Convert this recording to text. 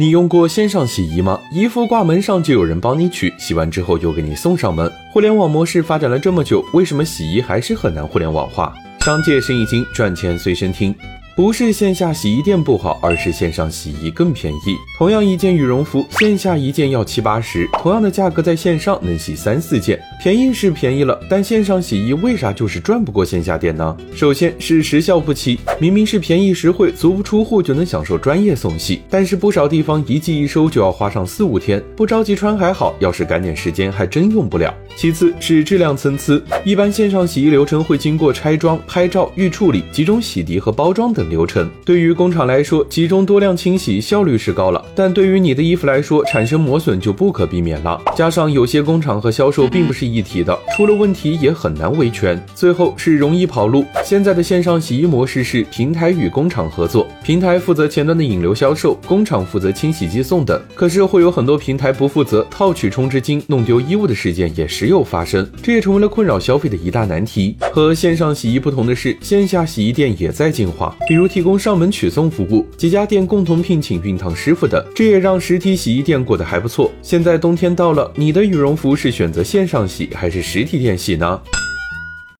你用过线上洗衣吗？衣服挂门上就有人帮你取，洗完之后又给你送上门。互联网模式发展了这么久，为什么洗衣还是很难互联网化？商界生意经，赚钱随身听。不是线下洗衣店不好，而是线上洗衣更便宜。同样一件羽绒服，线下一件要七八十，同样的价格在线上能洗三四件，便宜是便宜了，但线上洗衣为啥就是赚不过线下店呢？首先是时效不齐，明明是便宜实惠，足不出户就能享受专业送洗，但是不少地方一寄一收就要花上四五天，不着急穿还好，要是赶点时间还真用不了。其次是质量参差，一般线上洗衣流程会经过拆装、拍照、预处理、集中洗涤和包装等流程。对于工厂来说，集中多量清洗效率是高了，但对于你的衣服来说，产生磨损就不可避免了。加上有些工厂和销售并不是一体的，出了问题也很难维权。最后是容易跑路。现在的线上洗衣模式是平台与工厂合作，平台负责前端的引流销售，工厂负责清洗寄送等。可是会有很多平台不负责，套取充值金，弄丢衣物的事件也时有发生，这也成为了困扰消费的一大难题。和线上洗衣不同的是，线下洗衣店也在进化，比如提供上门取送服务，几家店共同聘请熨烫师傅等，这也让实体洗衣店过得还不错。现在冬天到了，你的羽绒服是选择线上洗还是实体店洗呢？